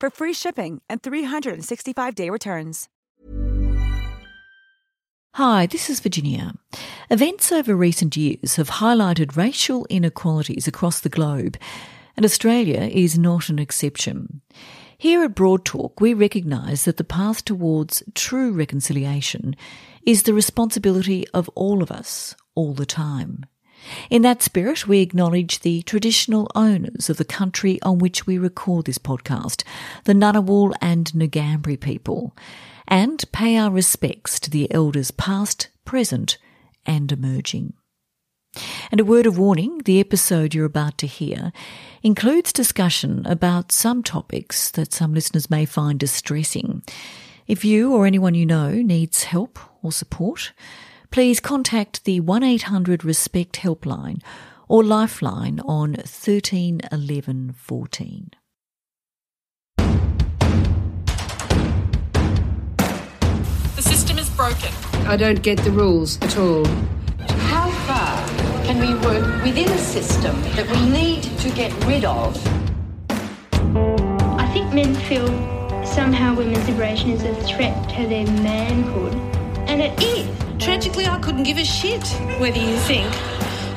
for free shipping and 365-day returns. Hi, this is Virginia. Events over recent years have highlighted racial inequalities across the globe, and Australia is not an exception. Here at Broad Talk, we recognise that the path towards true reconciliation is the responsibility of all of us, all the time. In that spirit, we acknowledge the traditional owners of the country on which we record this podcast, the Ngunnawal and Ngambri people, and pay our respects to the elders past, present, and emerging. And a word of warning the episode you're about to hear includes discussion about some topics that some listeners may find distressing. If you or anyone you know needs help or support, please contact the 1800 Respect helpline or Lifeline on 13 11 14. The system is broken. I don't get the rules at all. How far can we work within a system that we need to get rid of? I think men feel somehow women's liberation is a threat to their manhood, and it is. Tragically, I couldn't give a shit whether you think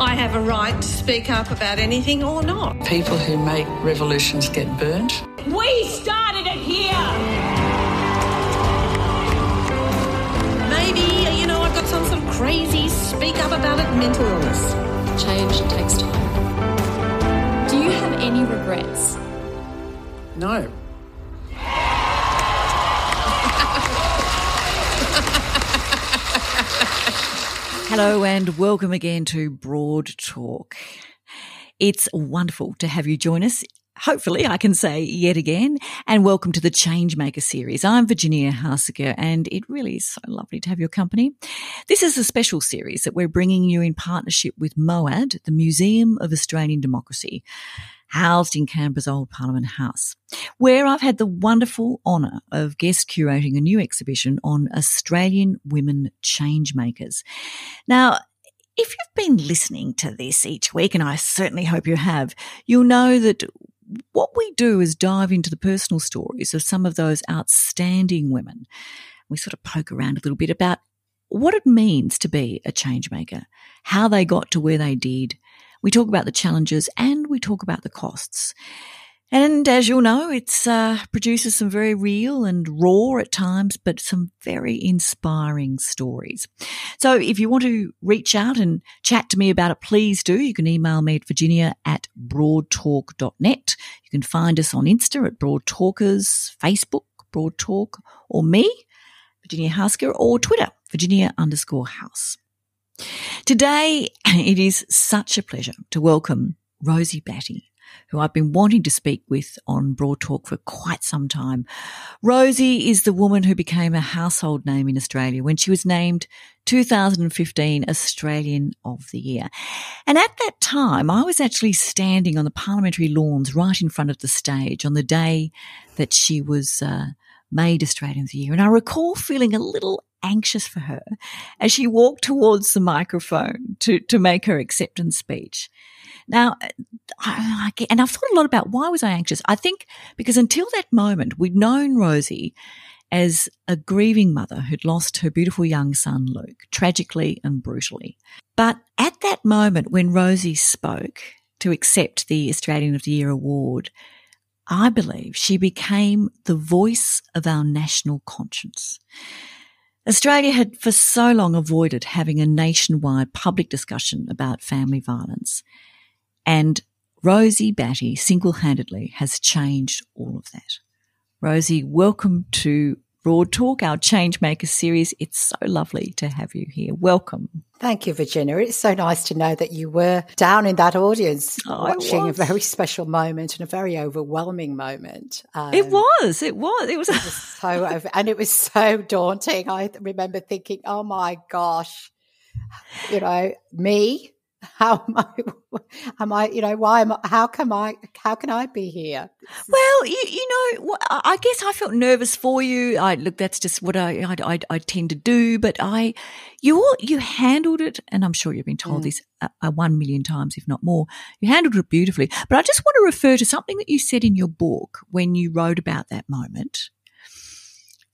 I have a right to speak up about anything or not. People who make revolutions get burnt. We started it here! Maybe, you know, I've got some sort of crazy speak up about it mental illness. Change takes time. Do you have any regrets? No. Hello and welcome again to Broad Talk. It's wonderful to have you join us. Hopefully, I can say yet again, and welcome to the Changemaker series. I'm Virginia Haussegger, and it really is so lovely to have your company. This is a special series that we're bringing you in partnership with MOAD, the Museum of Australian Democracy housed in Canberra's old Parliament House, where I've had the wonderful honour of guest curating a new exhibition on Australian women changemakers. Now, if you've been listening to this each week, and I certainly hope you have, you'll know that what we do is dive into the personal stories of some of those outstanding women. We sort of poke around a little bit about what it means to be a changemaker, how they got to where they did, we talk about the challenges and we talk about the costs. And as you'll know, it uh, produces some very real and raw at times, but some very inspiring stories. So if you want to reach out and chat to me about it, please do. You can email me at virginia at broadtalk.net. You can find us on Insta at Broadtalkers, Facebook, Broadtalk, or me, Virginia Haussegger, or Twitter, Virginia underscore house. Today, it is such a pleasure to welcome Rosie Batty, who I've been wanting to speak with on Broad Talk for quite some time. Rosie is the woman who became a household name in Australia when she was named 2015 Australian of the Year. And at that time, I was actually standing on the parliamentary lawns right in front of the stage on the day that she was uh, made Australian of the Year. And I recall feeling a little anxious for her as she walked towards the microphone to, to make her acceptance speech. Now, I, and I've thought a lot about why was I anxious? I think because until that moment, we'd known Rosie as a grieving mother who'd lost her beautiful young son, Luke, tragically and brutally. But at that moment when Rosie spoke to accept the Australian of the Year award, I believe she became the voice of our national conscience. Australia had for so long avoided having a nationwide public discussion about family violence. And Rosie Batty single handedly has changed all of that. Rosie, welcome to Broad Talk, our Changemaker series. It's so lovely to have you here. Welcome. Thank you, Virginia. It's so nice to know that you were down in that audience Oh, watching a very special moment and a very overwhelming moment. Um, it was, it was, it was. so, over- and it was so daunting. I remember thinking, "Oh my gosh, you know, me." How am I? Am I? You know, why am I? How can I? How can I be here? Well, you, you know, I I guess I felt nervous for you. I look, that's just what I, I, I, I tend to do. But I, you all, you handled it, and I'm sure you've been told Mm. this uh, uh, one million times, if not more. You handled it beautifully. But I just want to refer to something that you said in your book when you wrote about that moment.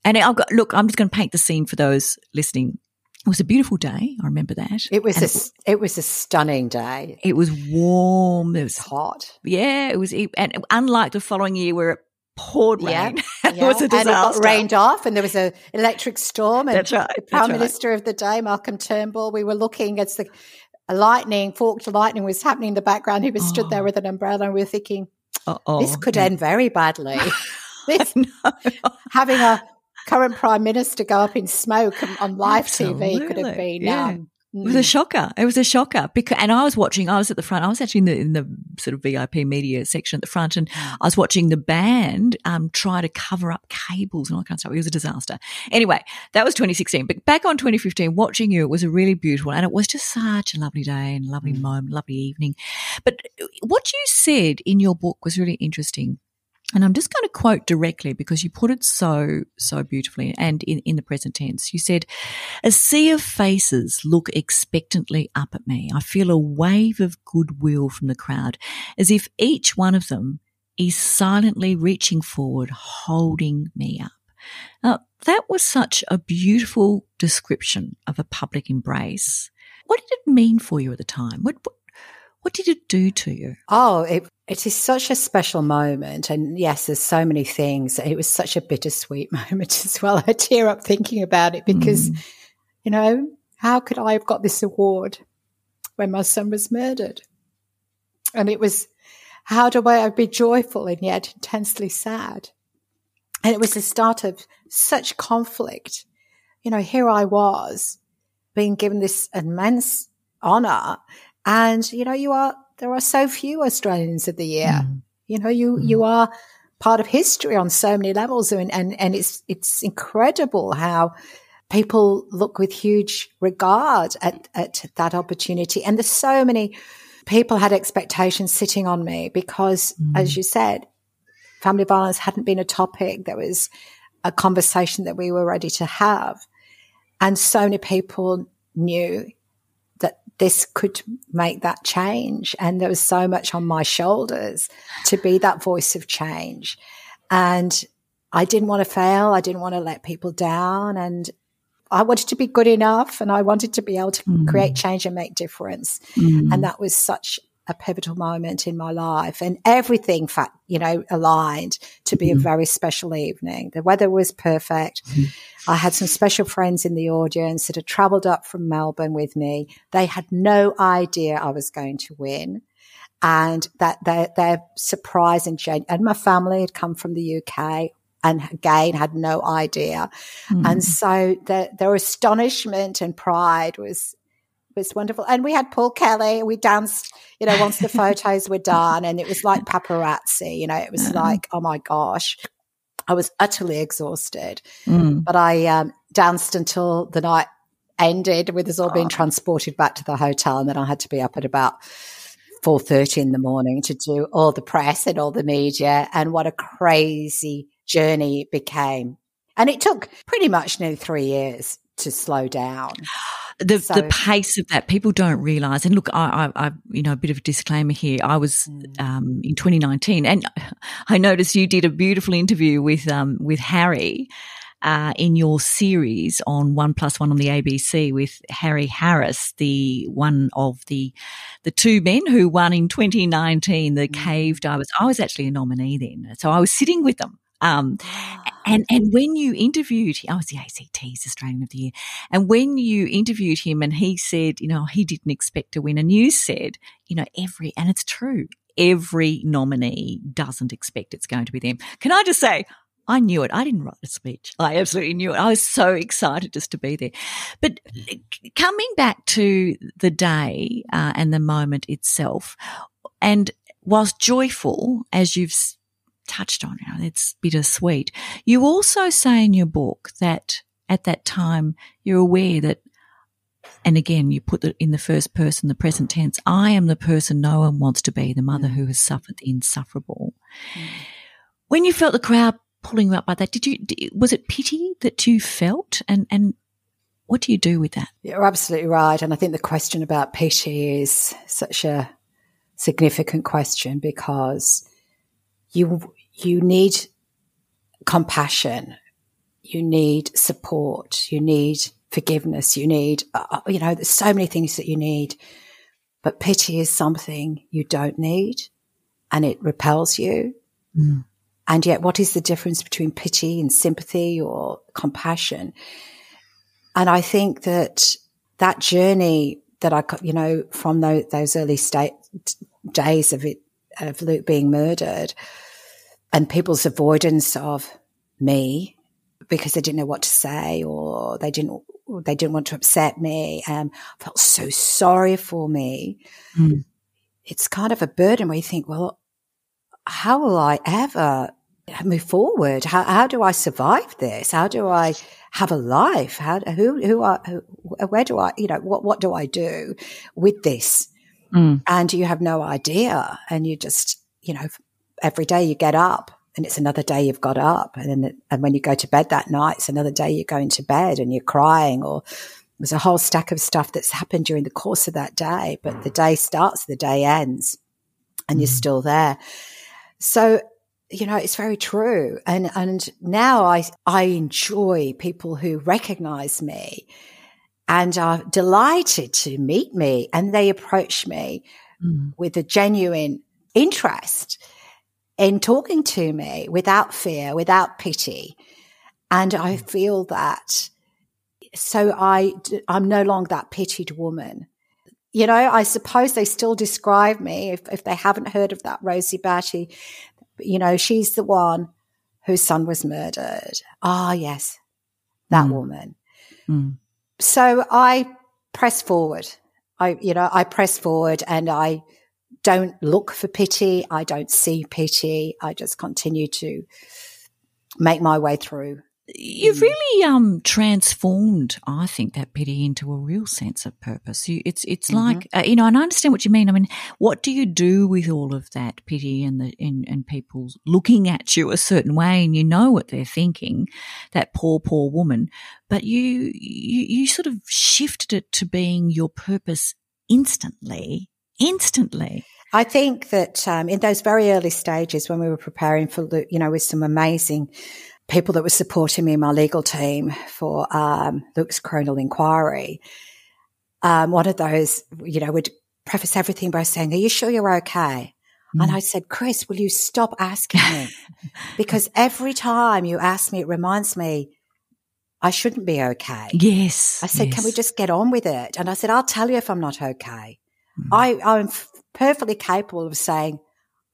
And I've got look. I'm just going to paint the scene for those listening. It was a beautiful day. I remember that. It was And a, it was a stunning day. it was warm. It was hot. Yeah, it was. And unlike the following year where it poured rain, Yeah, it was a and it got disaster. rained off, and there was a electric storm. And That's right, The Prime right. Minister of the day, Malcolm Turnbull, we were looking as the lightning, forked lightning was happening in the background. He was stood there oh. with an umbrella, and we were thinking, Uh-oh. this could end very badly. this, having a current Prime Minister go up in smoke on- live TV could have been. yeah. Um, It was a shocker. It was a shocker because, and I was watching. I was at the front. I was actually in the in the sort of VIP media section at the front, and I was watching the band um try to cover up cables and all that kind of stuff. It was a disaster. Anyway, that was 2016. But back on 2015, watching you, it was a really beautiful, and it was just such a lovely day and lovely moment, lovely evening. But what you said in your book was really interesting. And I'm just going to quote directly because you put it so, so beautifully and in, in the present tense. You said, a sea of faces look expectantly up at me. I feel a wave of goodwill from the crowd as if each one of them is silently reaching forward, holding me up. Now, that was such a beautiful description of a public embrace. What did it mean for you at the time? What, what, did it do to you? Oh, it, it is such a special moment. And yes, there's so many things. It was such a bittersweet moment as well. I tear up thinking about it because, mm. you know, how could I have got this award when my son was murdered? And it was, how do I be joyful and yet intensely sad? And it was the start of such conflict. You know, here I was being given this immense honor. And, you know, you are, there are so few Australians of the year. Mm. You know, you, mm. you are part of history on so many levels. And, and, and it's, it's incredible how people look with huge regard at, at that opportunity. And there's so many people had expectations sitting on me because, mm. as you said, family violence hadn't been a topic. There was a conversation that we were ready to have. And so many people knew this could make that change. And there was so much on my shoulders to be that voice of change. And I didn't want to fail. I didn't want to let people down. And I wanted to be good enough and I wanted to be able to mm. create change and make difference. Mm. And that was such a pivotal moment in my life and everything, you know, aligned to be a mm-hmm. very special evening. The weather was perfect. Mm-hmm. I had some special friends in the audience that had traveled up from Melbourne with me. They had no idea I was going to win and that their, their surprise and gen- and my family had come from the UK and again had no idea. And mm-hmm. so the, their astonishment and pride was was wonderful. And we had Paul Kelly. We danced, you know, once the photos were done, and it was like paparazzi. You know, it was mm. like, oh my gosh, I was utterly exhausted. Mm. But I um, danced until the night ended, with us all being ah. transported back to the hotel, and then I had to be up at about four thirty in the morning to do all the press and all the media. And what a crazy journey it became. And it took pretty much nearly three years to slow down. The So- the pace of that people don't realize and look I, I I you know a bit of a disclaimer here I was Mm. um in 2019 and I noticed you did a beautiful interview with um with Harry uh, in your series on One Plus One on the ABC with Harry Harris, the one of the the two men who won in 2019 the mm. cave divers. I was actually a nominee then, so I was sitting with them. Um, and and when you interviewed, I was the ACT's Australian of the Year, and when you interviewed him, and he said, you know, he didn't expect to win, and you said, you know, every and it's true, every nominee doesn't expect it's going to be them. Can I just say, I knew it. I didn't write a speech. I absolutely knew it. I was so excited just to be there. But coming back to the day uh, and the moment itself, and whilst joyful, as you've touched on, you know, it's bittersweet, you also say in your book that at that time you're aware that and again, you put it in the first person, the present tense. I am the person no one wants to be, the mother mm. who has suffered the insufferable. Mm. When you felt the crowd pulling you up by that. Did you, was it pity that you felt? And, and what do you do with that? You're absolutely right. And I think the question about pity is such a significant question because you, you need compassion. You need support. You need forgiveness. You need, uh, you know, there's so many things that you need, but pity is something you don't need and it repels you. Mm. And yet, what is the difference between pity and sympathy or compassion? And I think that that journey that I, you know, from those, those early state, days of it, of Luke being murdered and people's avoidance of me because they didn't know what to say or they didn't, they didn't want to upset me and felt so sorry for me. Mm. It's kind of a burden where you think, well, how will I ever move forward? How, how do I survive this? How do I have a life? How, who, who are, who, where do I, you know, what, what do I do with this? Mm. And you have no idea. And you just, you know, every day you get up and it's another day you've got up. And then, and when you go to bed that night, it's another day you're going to bed and you're crying or there's a whole stack of stuff that's happened during the course of that day. But the day starts, the day ends and mm. you're still there. So you know, it's very true. And, and now I, I enjoy people who recognize me and are delighted to meet me and they approach me mm. with a genuine interest in talking to me without fear, without pity. And I mm. feel that. So I, I'm no longer that pitied woman. You know, I suppose they still describe me, if, if they haven't heard of that Rosie Batty, you know, she's the one whose son was murdered. Ah, yes, that mm. woman. Mm. So I press forward. I, you know, I press forward and I don't look for pity. I don't see pity. I just continue to make my way through. You've really um, transformed, I think, that pity into a real sense of purpose. You, it's it's mm-hmm. like uh, you know, and I understand what you mean. I mean, what do you do with all of that pity and the and, and people looking at you a certain way, and you know what they're thinking, that poor poor woman, but you you you sort of shifted it to being your purpose instantly, instantly. I think that um, in those very early stages when we were preparing for, you know, with some amazing people that were supporting me in my legal team for um, Luke's coronial inquiry. Um, one of those, you know, would preface everything by saying, "Are you sure you're okay?" Mm. And I said, "Chris, will you stop asking me? because every time you ask me, it reminds me." I shouldn't be okay. Yes. I said, yes. can we just get on with it? And I said, I'll tell you if I'm not okay. Mm. I, I'm perfectly capable of saying,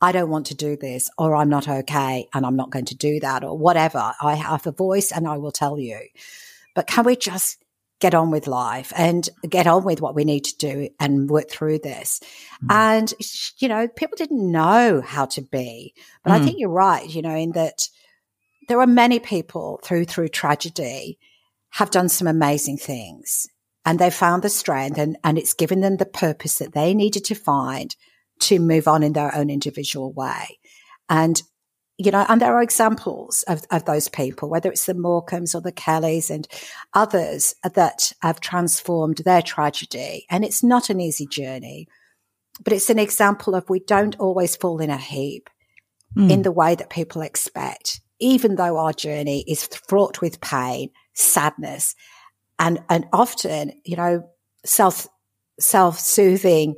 I don't want to do this or I'm not okay and I'm not going to do that or whatever. I have a voice and I will tell you. But can we just get on with life and get on with what we need to do and work through this? Mm. And, you know, people didn't know how to be. But mm. I think you're right, you know, in that there are many people through, through tragedy have done some amazing things and they found the strength and, and it's given them the purpose that they needed to find to move on in their own individual way. And, you know, and there are examples of, of those people, whether it's the Morcombes or the Kellys and others that have transformed their tragedy. And it's not an easy journey, but it's an example of we don't always fall in a heap mm. in the way that people expect. even though our journey is fraught with pain, sadness, and, and often, you know, self, self soothing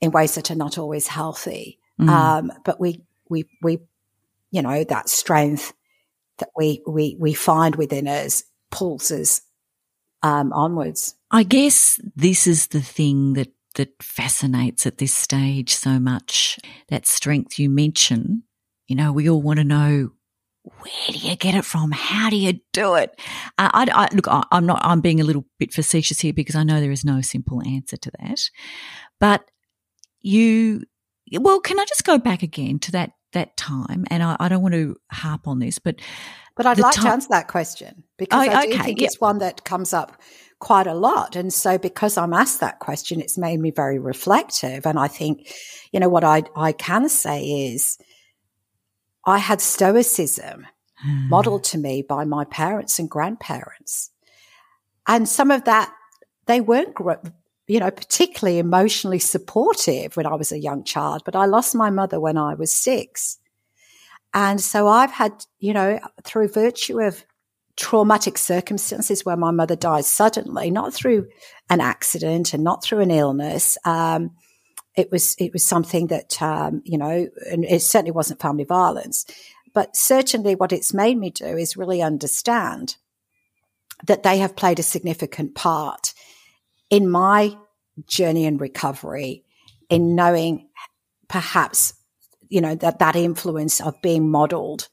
in ways that are not always healthy. Mm. Um, but we, we, we, you know, that strength that we, we, we find within us pulls us, um, onwards. I guess this is the thing that, that fascinates at this stage so much. That strength you mention, you know, we all want to know where do you get it from? How do you do it? Uh, I, I, look, I, I'm not, I'm being a little bit facetious here because I know there is no simple answer to that. But you, well, can I just go back again to that, that time? And I, I don't want to harp on this, but. But I'd like to answer that question because oh, I do okay, think it's one that comes up quite a lot. And so because I'm asked that question, it's made me very reflective. And I think, you know, what I, I can say is, I had stoicism hmm. modeled to me by my parents and grandparents. And some of that, they weren't, you know, particularly emotionally supportive when I was a young child, but I lost my mother when I was six. And so I've had, you know, through virtue of traumatic circumstances where my mother died suddenly, not through an accident and not through an illness, um, it was it was something that um, you know, and it certainly wasn't family violence, but certainly what it's made me do is really understand that they have played a significant part in my journey and recovery, in knowing perhaps you know that that influence of being modelled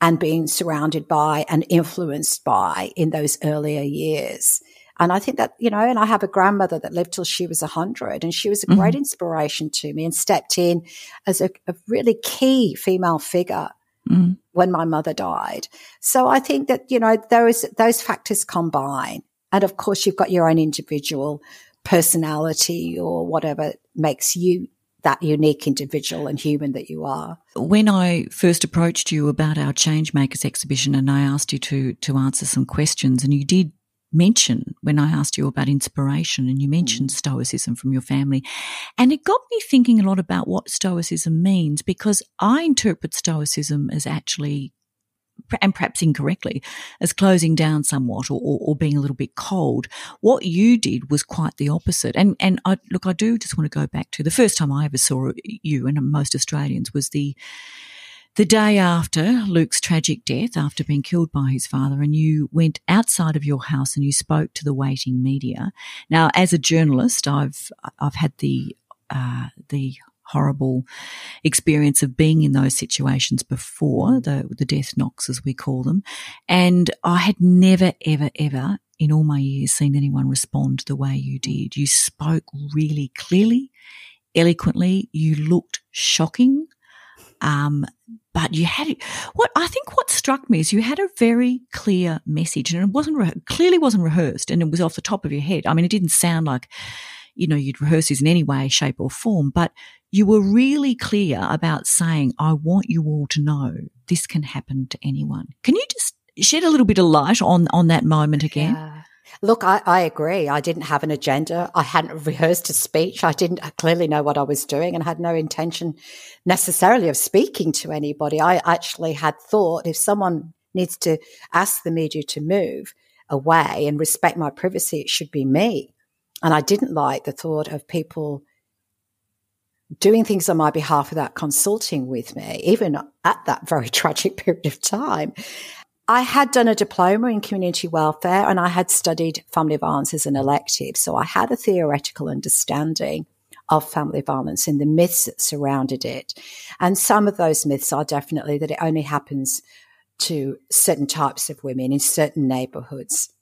and being surrounded by and influenced by in those earlier years. And I think that, you know, and I have a grandmother that lived till she was 100 and she was a mm-hmm. great inspiration to me and stepped in as a, a really key female figure mm-hmm. when my mother died. So I think that, you know, those, those factors combine. And of course, you've got your own individual personality or whatever makes you that unique individual and human that you are. When I first approached you about our Changemakers exhibition and I asked you to to answer some questions and you did mention when I asked you about inspiration and you mentioned mm. stoicism from your family. And it got me thinking a lot about what stoicism means because I interpret stoicism as actually and perhaps incorrectly, as closing down somewhat or, or, or, being a little bit cold. What you did was quite the opposite. And and I, look, I do just want to go back to the first time I ever saw you and most Australians was the the day after Luke's tragic death, after being killed by his father, and you went outside of your house and you spoke to the waiting media. Now, as a journalist, I've I've had the uh, the horrible experience of being in those situations before the the death knocks, as we call them, and I had never, ever, ever in all my years seen anyone respond the way you did. You spoke really clearly, eloquently. You looked shocking. Um, but you had what I think what struck me is you had a very clear message and it wasn't re- clearly wasn't rehearsed and it was off the top of your head. I mean, it didn't sound like, you know, you'd rehearse this in any way, shape or form, but you were really clear about saying, I want you all to know this can happen to anyone. Can you just shed a little bit of light on, on that moment again? Yeah. Look, I, I, agree. I didn't have an agenda. I hadn't rehearsed a speech. I didn't clearly know what I was doing and had no intention necessarily of speaking to anybody. I actually had thought if someone needs to ask the media to move away and respect my privacy, it should be me. And I didn't like the thought of people doing things on my behalf without consulting with me, even at that very tragic period of time. I had done a diploma in community welfare and I had studied family violence as an elective. So I had a theoretical understanding of family violence and the myths that surrounded it. And some of those myths are definitely that it only happens to certain types of women in certain neighborhoods.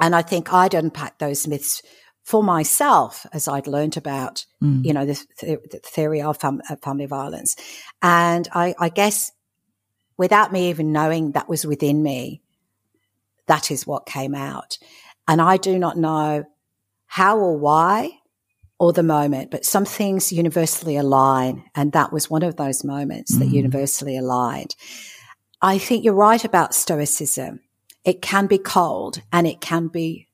And I think I'd unpacked those myths for myself as I'd learned about, mm. you know, the, the theory of fam- family violence. And I, I guess without me even knowing that was within me, that is what came out. And I do not know how or why or the moment, but some things universally align. And that was one of those moments mm-hmm. that universally aligned. I think you're right about stoicism. It can be cold and it can be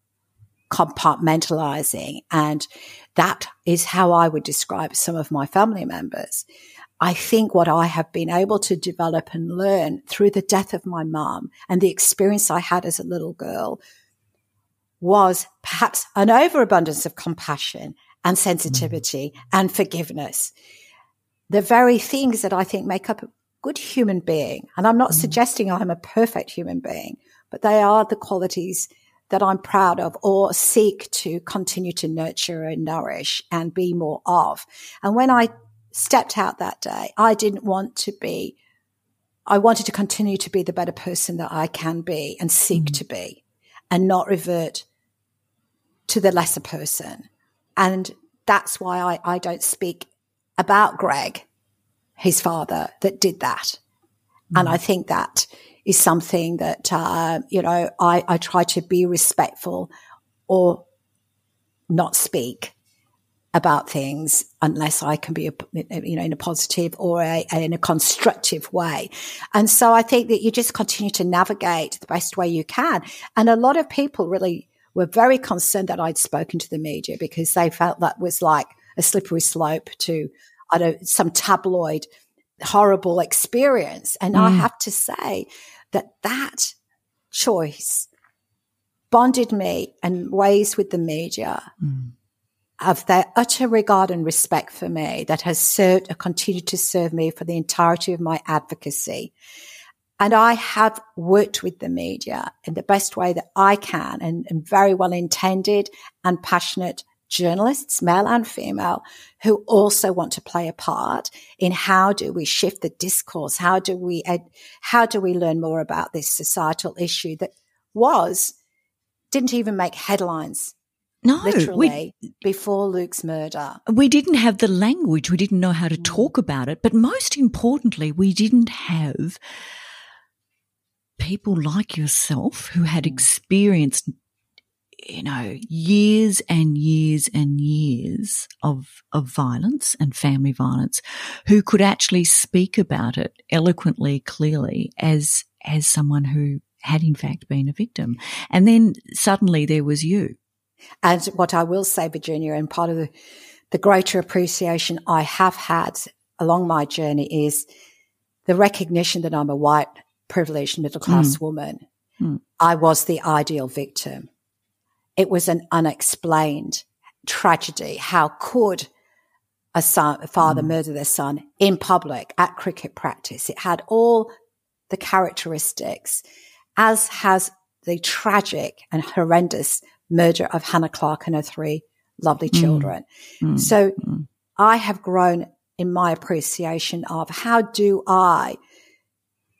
compartmentalizing. And that is how I would describe some of my family members. I think what I have been able to develop and learn through the death of my mum and the experience I had as a little girl was perhaps an overabundance of compassion and sensitivity mm. and forgiveness. The very things that I think make up a good human being. And I'm not mm. suggesting I'm a perfect human being, but they are the qualities that I'm proud of or seek to continue to nurture and nourish and be more of. And when I stepped out that day, I didn't want to be, I wanted to continue to be the better person that I can be and seek mm. to be and not revert to the lesser person. And that's why I, I don't speak about Greg, his father, that did that. Mm. And I think that is something that, uh, you know, I, I try to be respectful or not speak about things unless I can be, a, you know, in a positive or a, in a constructive way. And so I think that you just continue to navigate the best way you can. And a lot of people really were very concerned that I'd spoken to the media because they felt that was like a slippery slope to, I don't, some tabloid horrible experience. And mm. I have to say that that choice bonded me in ways with the media mm. Of their utter regard and respect for me that has served and continued to serve me for the entirety of my advocacy. And I have worked with the media in the best way that I can and, and very well intended and passionate journalists, male and female, who also want to play a part in how do we shift the discourse? How do we, how do we learn more about this societal issue that was, didn't even make headlines no, literally we, before Luke's murder. We didn't have the language. We didn't know how to mm. talk about it. But most importantly, we didn't have people like yourself who had mm. experienced you know, years and years and years of, of violence and family violence who could actually speak about it eloquently, clearly as, as someone who had in fact been a victim. And then suddenly there was you. And what I will say, Virginia, and part of the, the greater appreciation I have had along my journey is the recognition that I'm a white, privileged, middle class mm. woman. Mm. I was the ideal victim. It was an unexplained tragedy. How could a son, a father mm. murder their son in public at cricket practice? It had all the characteristics, as has the tragic and horrendous murder of Hannah Clarke and her three lovely mm. children. Mm. So mm. I have grown in my appreciation of how do I,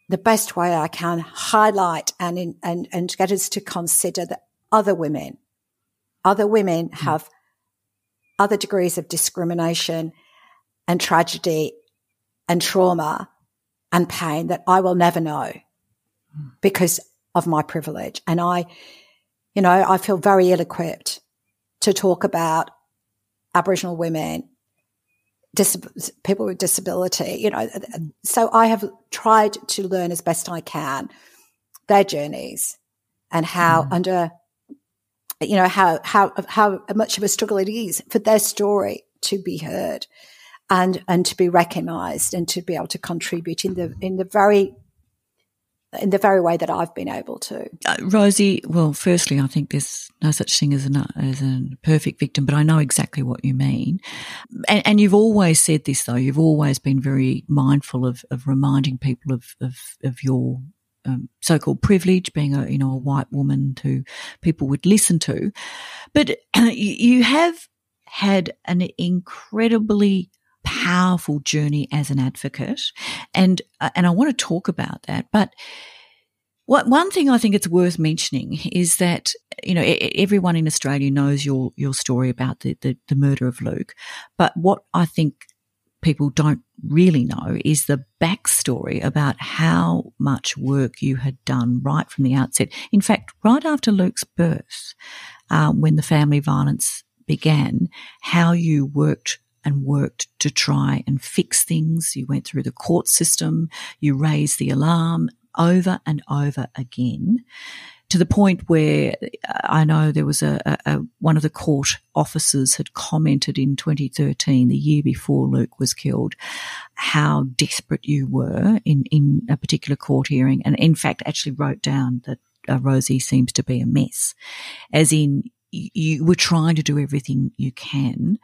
the best way I can, highlight and, in, and, and get us to consider that other women, other women mm. have other degrees of discrimination and tragedy and trauma and pain that I will never know mm. because of my privilege. And I, you know, I feel very ill equipped to talk about Aboriginal women, dis- people with disability, you know. So I have tried to learn as best I can their journeys and how mm. under you know, how, how, how much of a struggle it is for their story to be heard and, and to be recognized and to be able to contribute in the, in the very in the very way that I've been able to. Uh, Rosie, well, firstly, I think there's no such thing as, a as a perfect victim, but I know exactly what you mean. And, and, you've always said this, though. You've always been very mindful of, of reminding people of, of, of your um, so-called privilege, being a you know a white woman who people would listen to, but you have had an incredibly powerful journey as an advocate, and uh, and I want to talk about that, but. What, one thing I think it's worth mentioning is that you know everyone in Australia knows your your story about the, the, the murder of Luke, but what I think people don't really know is the backstory about how much work you had done right from the outset. In fact, right after Luke's birth, uh, when the family violence began, how you worked and worked to try and fix things. You went through the court system. You raised the alarm over and over again. to the point where uh, I know there was a, a, a, one of the court officers had commented in 2013, the year before Luke was killed, how desperate you were in in a particular court hearing, and in fact actually wrote down that uh, Rosie seems to be a mess, as in you were trying to do everything you can.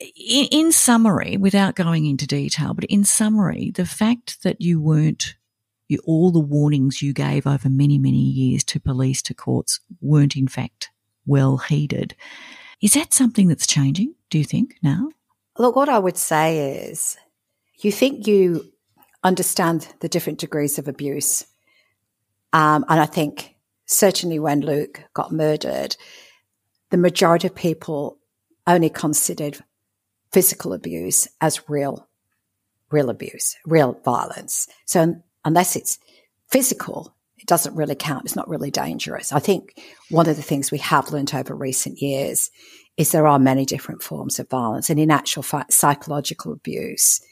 In, in, summary, without going into detail, but in summary, the fact that you weren't, you, all the warnings you gave over many, many years to police, to courts, weren't in fact well heeded. Is that something that's changing, do you think, now? Look, what I would say is you think you understand the different degrees of abuse. Um, and I think certainly when Luke got murdered, the majority of people only considered physical abuse as real, real abuse, real violence. So unless it's physical, it doesn't really count. It's not really dangerous. I think one of the things we have learned over recent years is there are many different forms of violence. And in actual fact, psychological abuse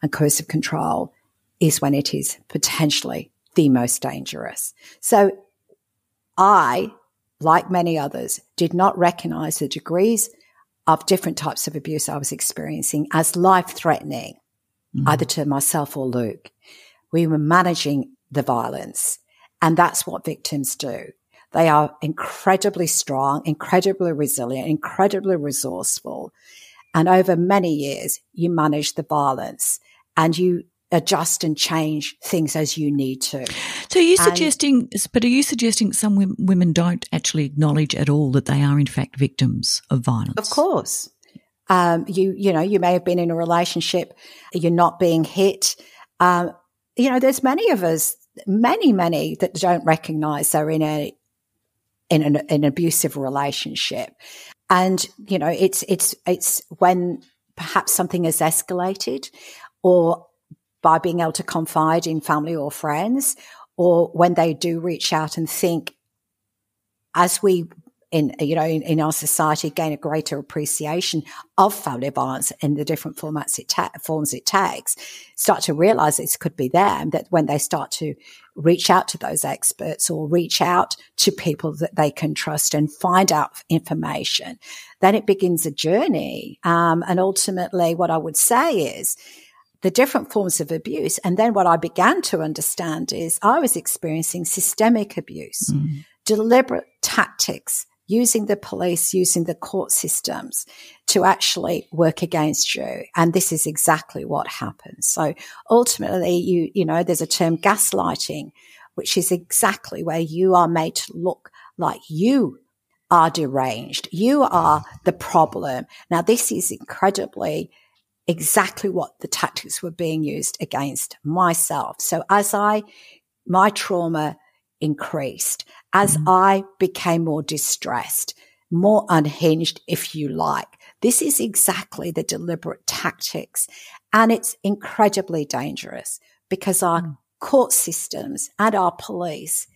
and coercive control is when it is potentially the most dangerous. So I, like many others, did not recognize the degrees of different types of abuse I was experiencing as life threatening, mm-hmm. either to myself or Luke. We were managing the violence. And that's what victims do. They are incredibly strong, incredibly resilient, incredibly resourceful. And over many years, you manage the violence and you adjust and change things as you need to. So are you and, suggesting, but are you suggesting some women don't actually acknowledge at all that they are in fact victims of violence? Of course. Um, you, you know, you may have been in a relationship, you're not being hit. Um, you know, there's many of us, many, many that don't recognize they're in a, in an, an abusive relationship. And, you know, it's, it's, it's when perhaps something has escalated or by being able to confide in family or friends, or when they do reach out and think, as we in you know in, in, our society gain a greater appreciation of family violence in the different formats it ta- forms it takes start to realize this could be them that when they start to reach out to those experts or reach out to people that they can trust and find out information then it begins a journey. Um, and ultimately what i would say is the different forms of abuse. And then what I began to understand is I was experiencing systemic abuse, mm. deliberate tactics, using the police, using the court systems to actually work against you. And this is exactly what happens. So ultimately, you, you know, there's a term gaslighting, which is exactly where you are made to look like you are deranged. You are the problem. Now, this is incredibly exactly what the tactics were being used against myself. So as I, my trauma increased, as mm-hmm. I became more distressed, more unhinged, if you like, this is exactly the deliberate tactics. And it's incredibly dangerous because our mm. court systems and our police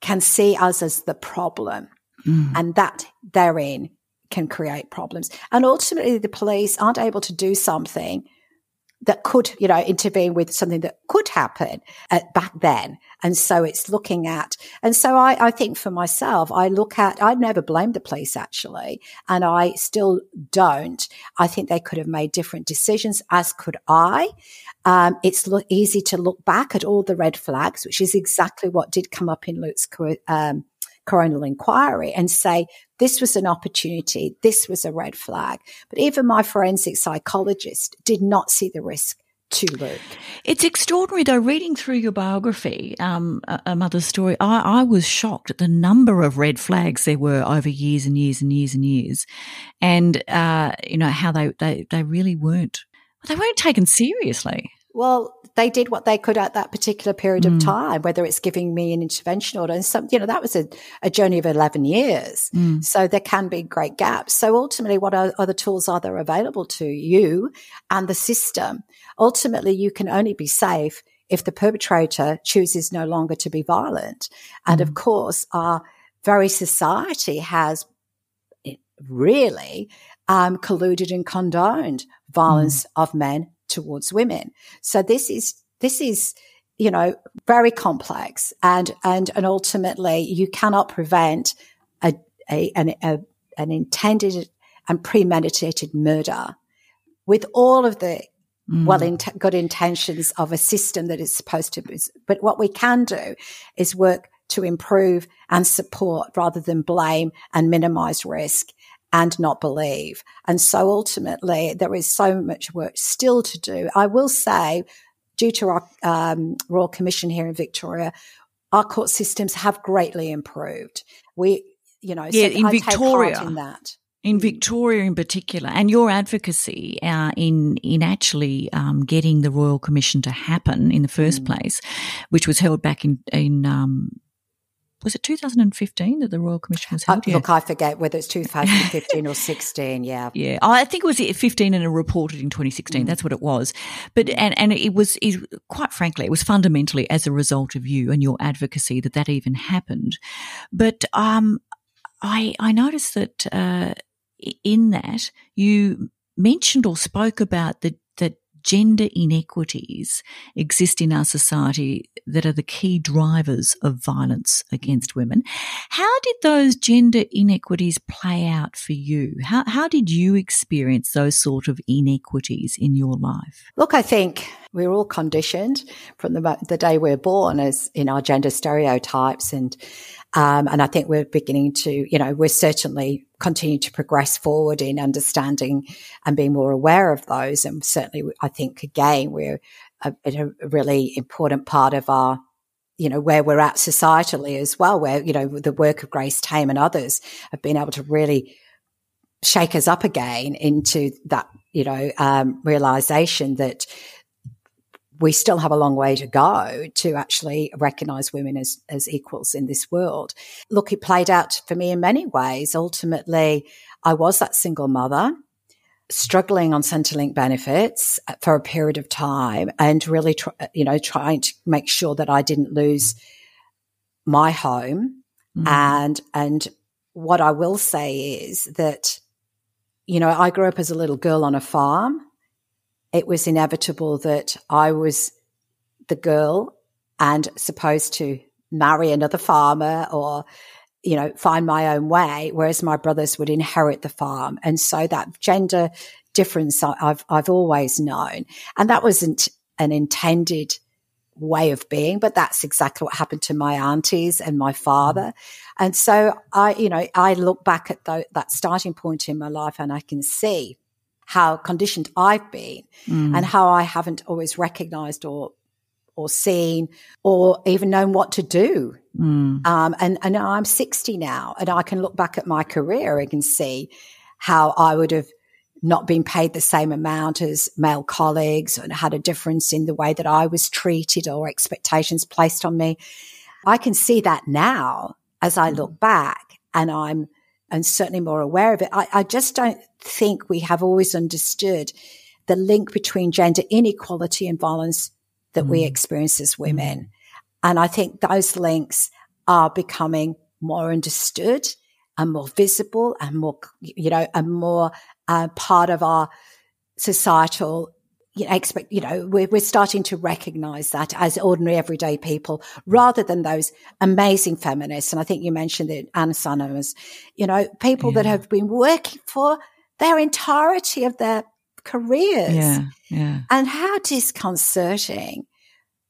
can see us as the problem. Mm. And that therein can create problems. And ultimately, the police aren't able to do something that could, you know, intervene with something that could happen back then. And so it's looking at, and so I, I think for myself, I look at, I never blamed the police actually, and I still don't. I think they could have made different decisions, as could I. Um, it's lo- easy to look back at all the red flags, which is exactly what did come up in Luke's um, coronial inquiry and say, this was an opportunity. This was a red flag. But even my forensic psychologist did not see the risk to Luke. It's extraordinary though, reading through your biography, um, a, a, mother's story, I, I, was shocked at the number of red flags there were over years and years and years and years. And, uh, you know, how they, they, they really weren't, they weren't taken seriously. Well, they did what they could at that particular period mm. of time, whether it's giving me an intervention order and some, you know, that was a, a journey of 11 years. Mm. So there can be great gaps. So ultimately, what are, other tools are there available to you and the system? Ultimately, you can only be safe if the perpetrator chooses no longer to be violent. And mm. of course, our very society has really um, colluded and condoned violence mm. of men towards women. So this is, this is, you know, very complex and, and, and ultimately you cannot prevent a, a, an, a, an intended and premeditated murder with all of the mm. well, in, good intentions of a system that is supposed to be. But what we can do is work to improve and support rather than blame and minimize risk and not believe. And so ultimately there is so much work still to do. I will say due to our um, Royal Commission here in Victoria, our court systems have greatly improved. We, you know, yeah, so in I Victoria, in that. In Victoria, in particular, and your advocacy uh, in in actually um, getting the Royal Commission to happen in the first mm. place, which was held back in in um, was it 2015 that the Royal Commission was held? Uh, look, I forget whether it's 2015 or 16. Yeah, yeah. I think it was 15 and it reported in 2016. Mm. That's what it was. But and and it was it, quite frankly, it was fundamentally as a result of you and your advocacy that that even happened. But um, I I noticed that uh, in that you mentioned or spoke about the gender inequities exist in our society that are the key drivers of violence against women. How did those gender inequities play out for you? How, how did you experience those sort of inequities in your life? Look, I think we're all conditioned from the, the day we're born as in our gender stereotypes and um, and I think we're beginning to, you know, we're certainly continuing to progress forward in understanding and being more aware of those. And certainly, I think again, we're a, a really important part of our you know, where we're at societally as well, where, you know, the work of Grace Tame and others have been able to really shake us up again into that, you know, um, realization that we still have a long way to go to actually recognize women as, as equals in this world. Look, it played out for me in many ways. Ultimately, I was that single mother struggling on Centrelink benefits for a period of time and really, try, you know, trying to make sure that I didn't lose my home. Mm. And, and what I will say is that, you know, I grew up as a little girl on a farm it was inevitable that I was the girl and supposed to marry another farmer or, you know, find my own way, whereas my brothers would inherit the farm. And so that gender difference I've, I've always known. And that wasn't an intended way of being, but that's exactly what happened to my aunties and my father. Mm. And so I, you know, I look back at the, that starting point in my life and I can see how conditioned I've been mm. and how I haven't always recognized or or seen or even known what to do. Mm. Um, and, and I'm 60 now and I can look back at my career and can see how I would have not been paid the same amount as male colleagues and had a difference in the way that I was treated or expectations placed on me. I can see that now as I look back and I'm and certainly more aware of it. I, I just don't think we have always understood the link between gender inequality and violence that mm. we experience as women. Mm. And I think those links are becoming more understood and more visible and more, you know, and more uh, part of our societal you know, expect, you know, we're, we're starting to recognize that as ordinary everyday people rather than those amazing feminists. And I think you mentioned that Anne Summers, you know, people yeah. that have been working for their entirety of their careers. Yeah. Yeah. And how disconcerting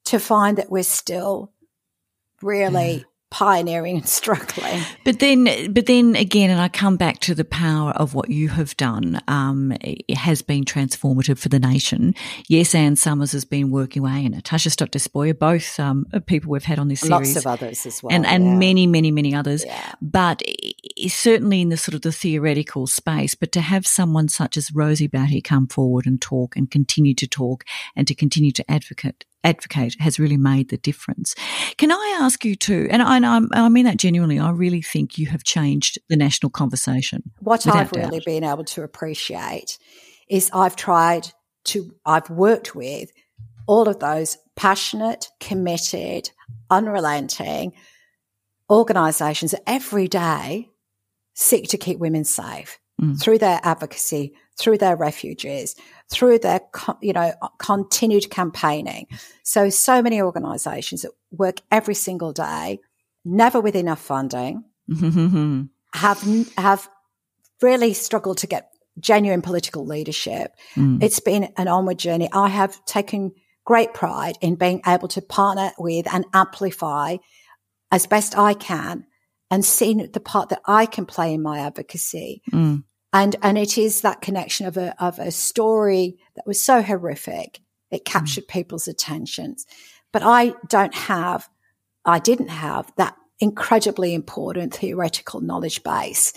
to find that we're still really pioneering and struggling. But then, but then again, and I come back to the power of what you have done. Um, it has been transformative for the nation. Yes, Anne Summers has been working away, and Natasha Stott Despoja, both um, people we've had on this series, lots of others as well, and and yeah. many, many, many others. Yeah. But certainly in the sort of the theoretical space, but to have someone such as Rosie Batty come forward and talk and continue to talk and to continue to advocate advocate has really made the difference. Can I ask you to, and I, I mean that genuinely, I really think you have changed the national conversation. What I've doubt. really been able to appreciate is I've tried to, I've worked with all of those passionate, committed, unrelenting organisations every day seek to keep women safe. mm. through their advocacy, through their refugees, through their, you know, continued campaigning. So, so many organizations that work every single day, never with enough funding, have, have really struggled to get genuine political leadership. Mm. It's been an onward journey. I have taken great pride in being able to partner with and amplify as best I can and seen the part that I can play in my advocacy. Mm. And, and it is that connection of a, of a story that was so horrific. It captured mm. people's attentions. But I don't have, I didn't have that incredibly important theoretical knowledge base,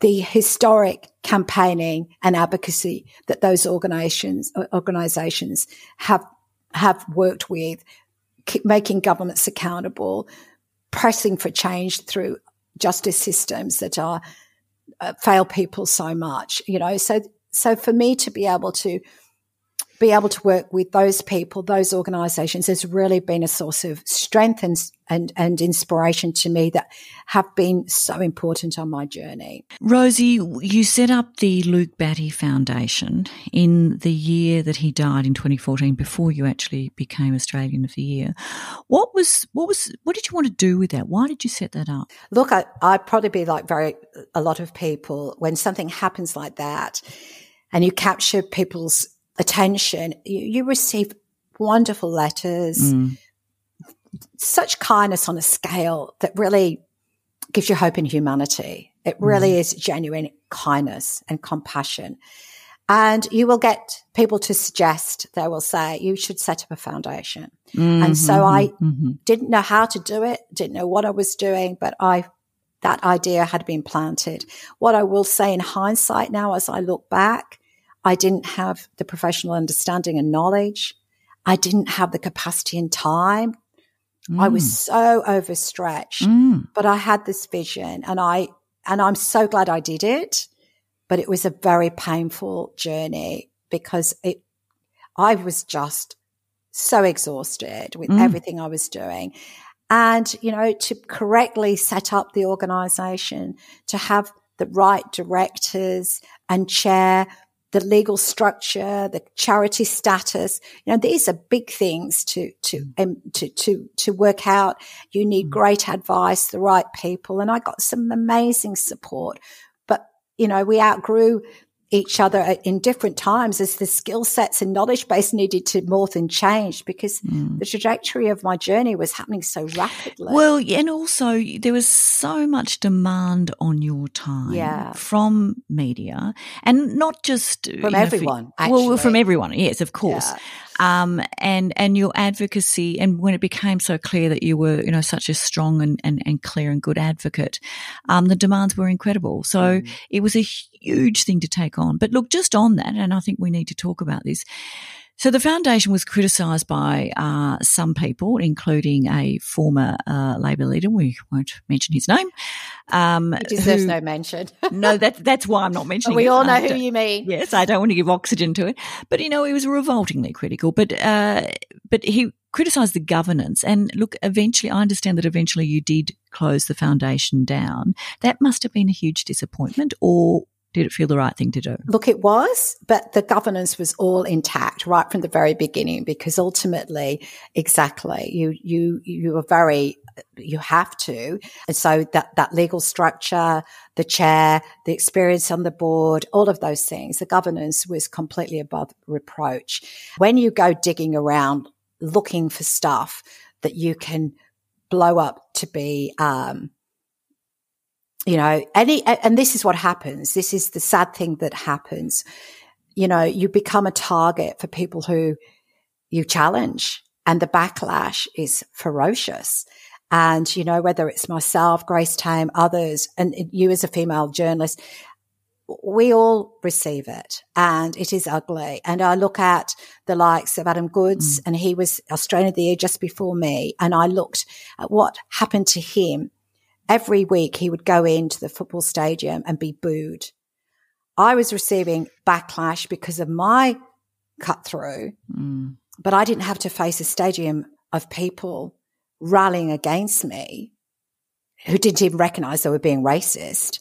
the historic campaigning and advocacy that those organizations, organizations have, have worked with, making governments accountable, pressing for change through justice systems that are uh, fail people so much, you know. So, so for me to be able to be able to work with those people, those organisations, has really been a source of strength and and, and inspiration to me that have been so important on my journey. Rosie, you set up the Luke Batty Foundation in the year that he died in 2014 before you actually became Australian of the Year. What was, what was, what did you want to do with that? Why did you set that up? Look, I, I'd probably be like very, a lot of people when something happens like that and you capture people's attention, you, you receive wonderful letters. Mm such kindness on a scale that really gives you hope in humanity. It really mm. is genuine kindness and compassion. And you will get people to suggest, they will say, you should set up a foundation. Mm-hmm, and so I mm-hmm. didn't know how to do it, didn't know what I was doing, but I, that idea had been planted. What I will say in hindsight now, as I look back, I didn't have the professional understanding and knowledge. I didn't have the capacity and time Mm. I was mm. so overstretched, mm. but I had this vision and I, and I'm so glad I did it. But it was a very painful journey because it, I was just so exhausted with mm. everything I was doing. And, you know, to correctly set up the organization, to have the right directors and chair the legal structure, the charity status. You know, these are big things to, to, um, to, to, to work out. You need mm. great advice, the right people. And I got some amazing support. But, you know, we outgrew each other in different times as the skill sets and knowledge base needed to morph and change because mm. the trajectory of my journey was happening so rapidly. Well, and also there was so much demand on your time yeah. from media and not just from everyone. Know, well, from everyone. Yes, of course. Yeah. Um, and, and your advocacy. And when it became so clear that you were, you know, such a strong and, and, and clear and good advocate, um, the demands were incredible. So mm. it was a huge thing to take on. But look, just on that, and I think we need to talk about this. So the foundation was criticised by uh, some people, including a former uh, Labor leader. We won't mention his name. Um, it deserves who, no mention. no, that, that's why I'm not mentioning. we it. all know who you mean. Yes, I don't want to give oxygen to it. But you know, he was revoltingly critical. But uh, but he criticised the governance. And look, eventually, I understand that eventually you did close the foundation down. That must have been a huge disappointment, or did it feel the right thing to do? Look, it was, but the governance was all intact right from the very beginning because ultimately, exactly, you, you, you are very, you have to. And so that, that legal structure, the chair, the experience on the board, all of those things, the governance was completely above reproach. When you go digging around looking for stuff that you can blow up to be, um, you know, any, and this is what happens. This is the sad thing that happens. You know, you become a target for people who you challenge and the backlash is ferocious. And, you know, whether it's myself, Grace Tame, others, and you as a female journalist, we all receive it and it is ugly. And I look at the likes of Adam Goodes mm. and he was Australian of the Year just before me. And I looked at what happened to him every week he would go into the football stadium and be booed. I was receiving backlash because of my cut through, mm. but I didn't have to face a stadium of people rallying against me who didn't even recognize they were being racist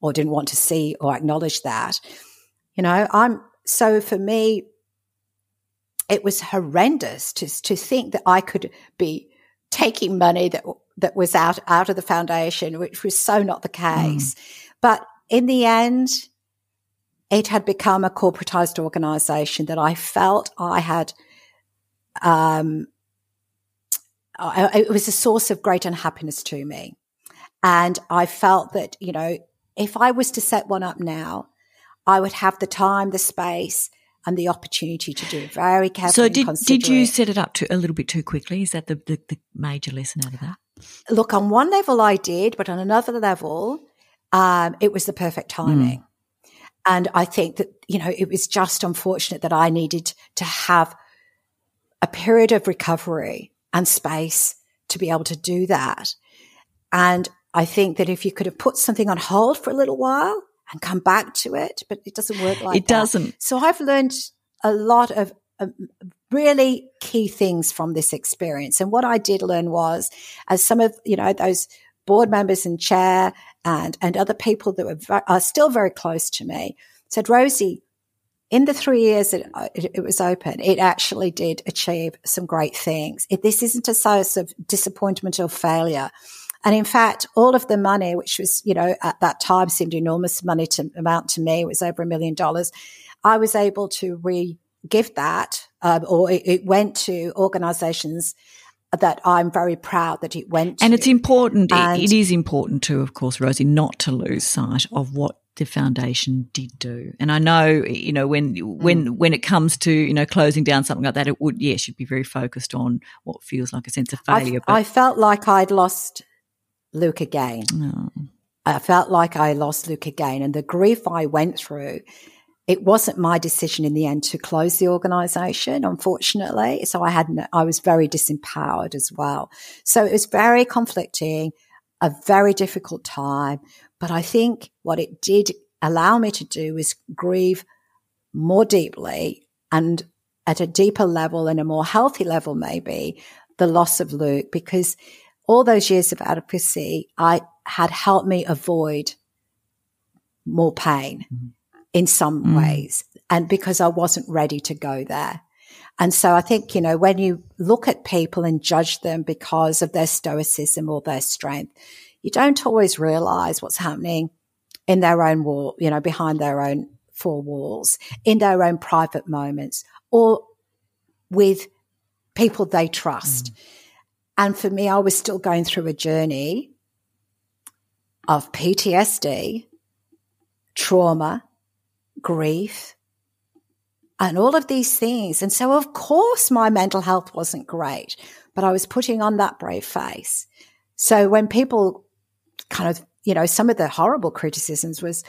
or didn't want to see or acknowledge that. You know, I'm so for me, it was horrendous to, to think that I could be taking money that that was out out of the foundation, which was so not the case. Mm. But in the end, it had become a corporatized organization that I felt I had. Um, I, it was a source of great unhappiness to me, and I felt that you know if I was to set one up now, I would have the time, the space, and the opportunity to do it very carefully. So did did you set it up to a little bit too quickly? Is that the, the, the major lesson out of that? Look, on one level I did, but on another level, um, it was the perfect timing. Mm. And I think that, you know, it was just unfortunate that I needed to have a period of recovery and space to be able to do that. And I think that if you could have put something on hold for a little while and come back to it, but it doesn't work like it that. doesn't. So I've learned a lot of um, really key things from this experience. And what I did learn was, as some of you know those board members and chair and and other people that were are still very close to me said, Rosie, in the three years that uh, it, it, was open, it actually did achieve some great things. It, this isn't a source of disappointment or failure. And in fact, all of the money, which was, you know, at that time seemed enormous money to amount to me, it was over a million dollars. I was able to re give that, um, or it, it, went to organizations that I'm very proud that it went to and to. it's important. And it, it is important too, of course, Rosie, not to lose sight of what the foundation did do. And I know, you know, when, when, mm. when it comes to, you know, closing down something like that, it would, yes, you'd be very focused on what feels like a sense of failure. I, I felt like I'd lost Luke again. Oh. I felt like I lost Luke again. And the grief I went through, it wasn't my decision in the end to close the organization, unfortunately. So I had, I was very disempowered as well. So it was very conflicting, a very difficult time. But I think what it did allow me to do is grieve more deeply and at a deeper level and a more healthy level, maybe the loss of Luke, because all those years of advocacy, I had helped me avoid more pain mm-hmm. In some mm. ways. And because I wasn't ready to go there. And so I think, you know, when you look at people and judge them because of their stoicism or their strength, you don't always realize what's happening in their own wall, you know, behind their own four walls, in their own private moments or with people they trust. Mm. And for me, I was still going through a journey of PTSD, trauma, grief, and all of these things. And so, of course, my mental health wasn't great, but I was putting on that brave face. So when people kind of, you know, some of the horrible criticisms was,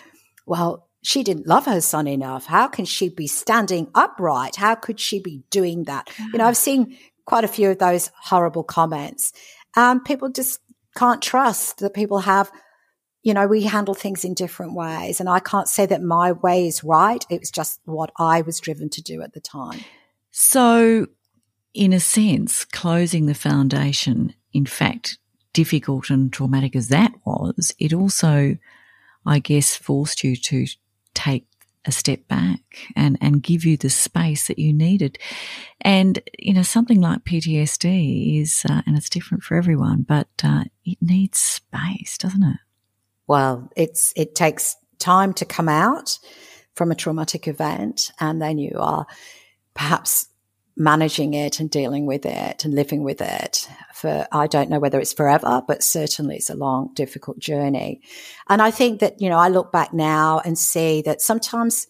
well, she didn't love her son enough. How can she be standing upright? How could she be doing that? You know, I've seen quite a few of those horrible comments. Um, people just can't trust that people have, you know, we handle things in different ways. And I can't say that my way is right. It was just what I was driven to do at the time. So, in a sense, closing the foundation, in fact, difficult and traumatic as that was, it also, I guess, forced you to take a step back and, and give you the space that you needed. And, you know, something like PTSD is, uh, and it's different for everyone, but uh, it needs space, doesn't it? Well, it's, it takes time to come out from a traumatic event and then you are perhaps managing it and dealing with it and living with it for, I don't know whether it's forever, but certainly it's a long, difficult journey. And I think that, you know, I look back now and see that sometimes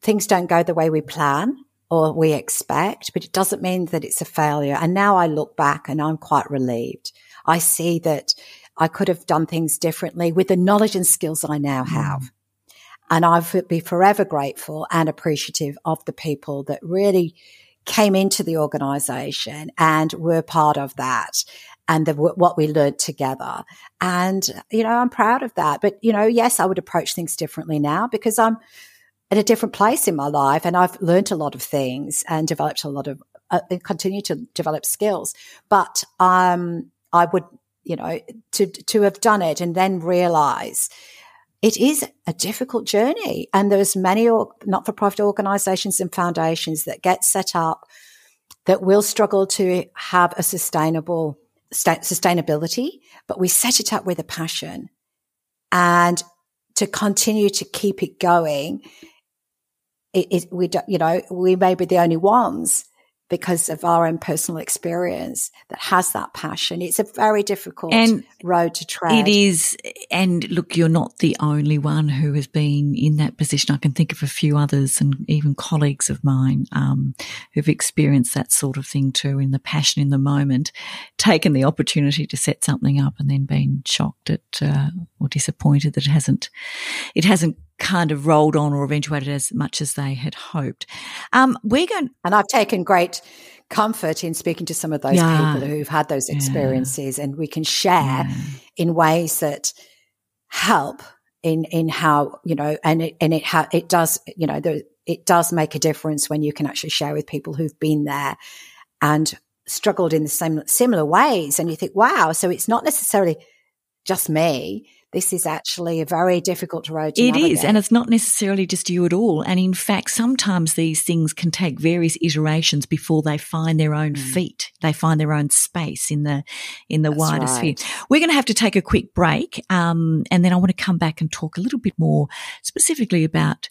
things don't go the way we plan or we expect, but it doesn't mean that it's a failure. And now I look back and I'm quite relieved. I see that I could have done things differently with the knowledge and skills I now have. Mm. And I would be forever grateful and appreciative of the people that really came into the organization and were part of that and the, what we learned together. And, you know, I'm proud of that. But, you know, yes, I would approach things differently now because I'm at a different place in my life and I've learned a lot of things and developed a lot of, uh, continue to develop skills. But, um, I would, you know, to, to have done it and then realize it is a difficult journey. And there's many not for profit organizations and foundations that get set up that will struggle to have a sustainable sustainability, but we set it up with a passion and to continue to keep it going. It, it, we, don't, you know, we may be the only ones because of our own personal experience that has that passion. It's a very difficult and road to tread. It is. And look, you're not the only one who has been in that position. I can think of a few others and even colleagues of mine um, who've experienced that sort of thing too in the passion in the moment, taken the opportunity to set something up and then been shocked at uh, or disappointed that it hasn't, it hasn't kind of rolled on or eventuated as much as they had hoped. Um, we're going, and I've taken great comfort in speaking to some of those yeah. people who've had those experiences, yeah. and we can share yeah. in ways that help in in how you know, and it and it ha- it does you know the, it does make a difference when you can actually share with people who've been there and struggled in the same similar ways, and you think, wow, so it's not necessarily just me this is actually a very difficult road to It navigate. is, and it's not necessarily just you at all. And in fact, sometimes these things can take various iterations before they find their own mm. feet. They find their own space in the in the That's wider right. sphere. We're going to have to take a quick break, um, and then I want to come back and talk a little bit more specifically about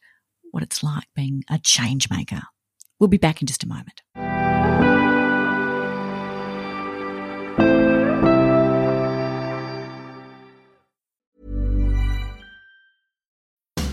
what it's like being a change maker. We'll be back in just a moment.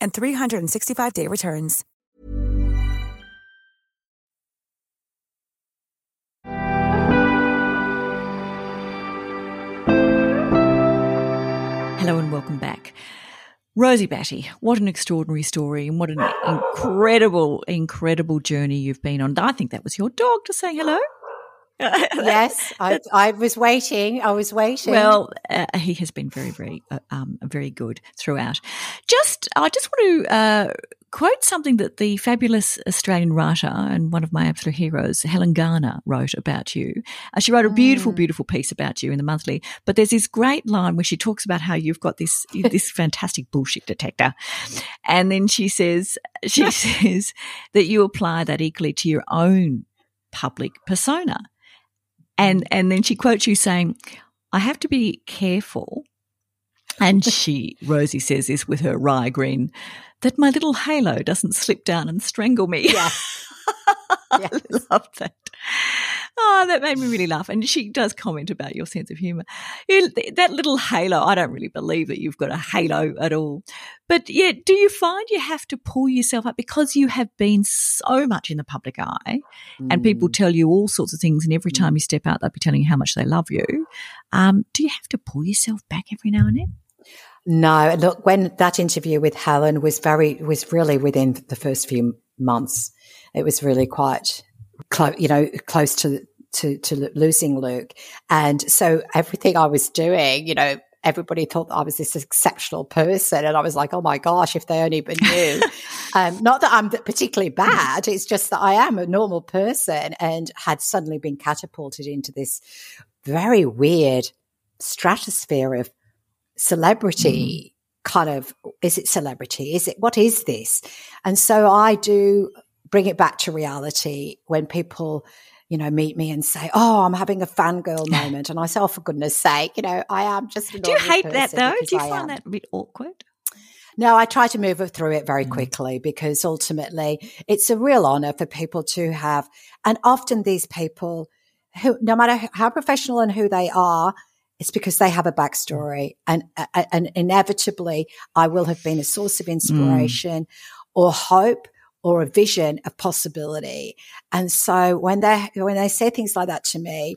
and 365-day returns. Hello and welcome back. Rosie Batty, what an extraordinary story and what an incredible, incredible journey you've been on. I think that was your dog just saying hello. Yes, I, I, was waiting. I was waiting. Well, uh, he has been very, very, uh, um, very good throughout. Just, I just want to uh, quote something that the fabulous Australian writer and one of my absolute heroes, Helen Garner, wrote about you. Uh, she wrote a beautiful, mm. beautiful piece about you in the monthly. But there's this great line where she talks about how you've got this this fantastic bullshit detector, and then she says she says that you apply that equally to your own public persona. And and then she quotes you saying, "I have to be careful." And she, Rosie says this with her wry grin, that my little halo doesn't slip down and strangle me. Yeah. I love that. Oh, that made me really laugh. And she does comment about your sense of humour. That little halo, I don't really believe that you've got a halo at all. But yeah, do you find you have to pull yourself up because you have been so much in the public eye mm. and people mm. tell you all sorts of things and every time mm. you step out, they'll be telling you how much they love you. Um, do you have to pull yourself back every now and then? No, look, when that interview with Helen was very, was really within the first few months, it was really quite close, you know, close to, to, to losing Luke. And so everything I was doing, you know, everybody thought I was this exceptional person. And I was like, oh my gosh, if they only knew. um, not that I'm particularly bad. It's just that I am a normal person and had suddenly been catapulted into this very weird stratosphere of celebrity mm. kind of, is it celebrity? Is it, what is this? And so I do bring it back to reality when people, you know, meet me and say, "Oh, I'm having a fangirl moment," and I say, "Oh, for goodness' sake, you know, I am just." Do you hate that though? Do you I find am. that a bit awkward? No, I try to move through it very quickly because ultimately it's a real honor for people to have, and often these people who, no matter how professional and who they are, it's because they have a backstory and, and inevitably I will have been a source of inspiration mm. or hope or a vision of possibility. And so when they, when they say things like that to me,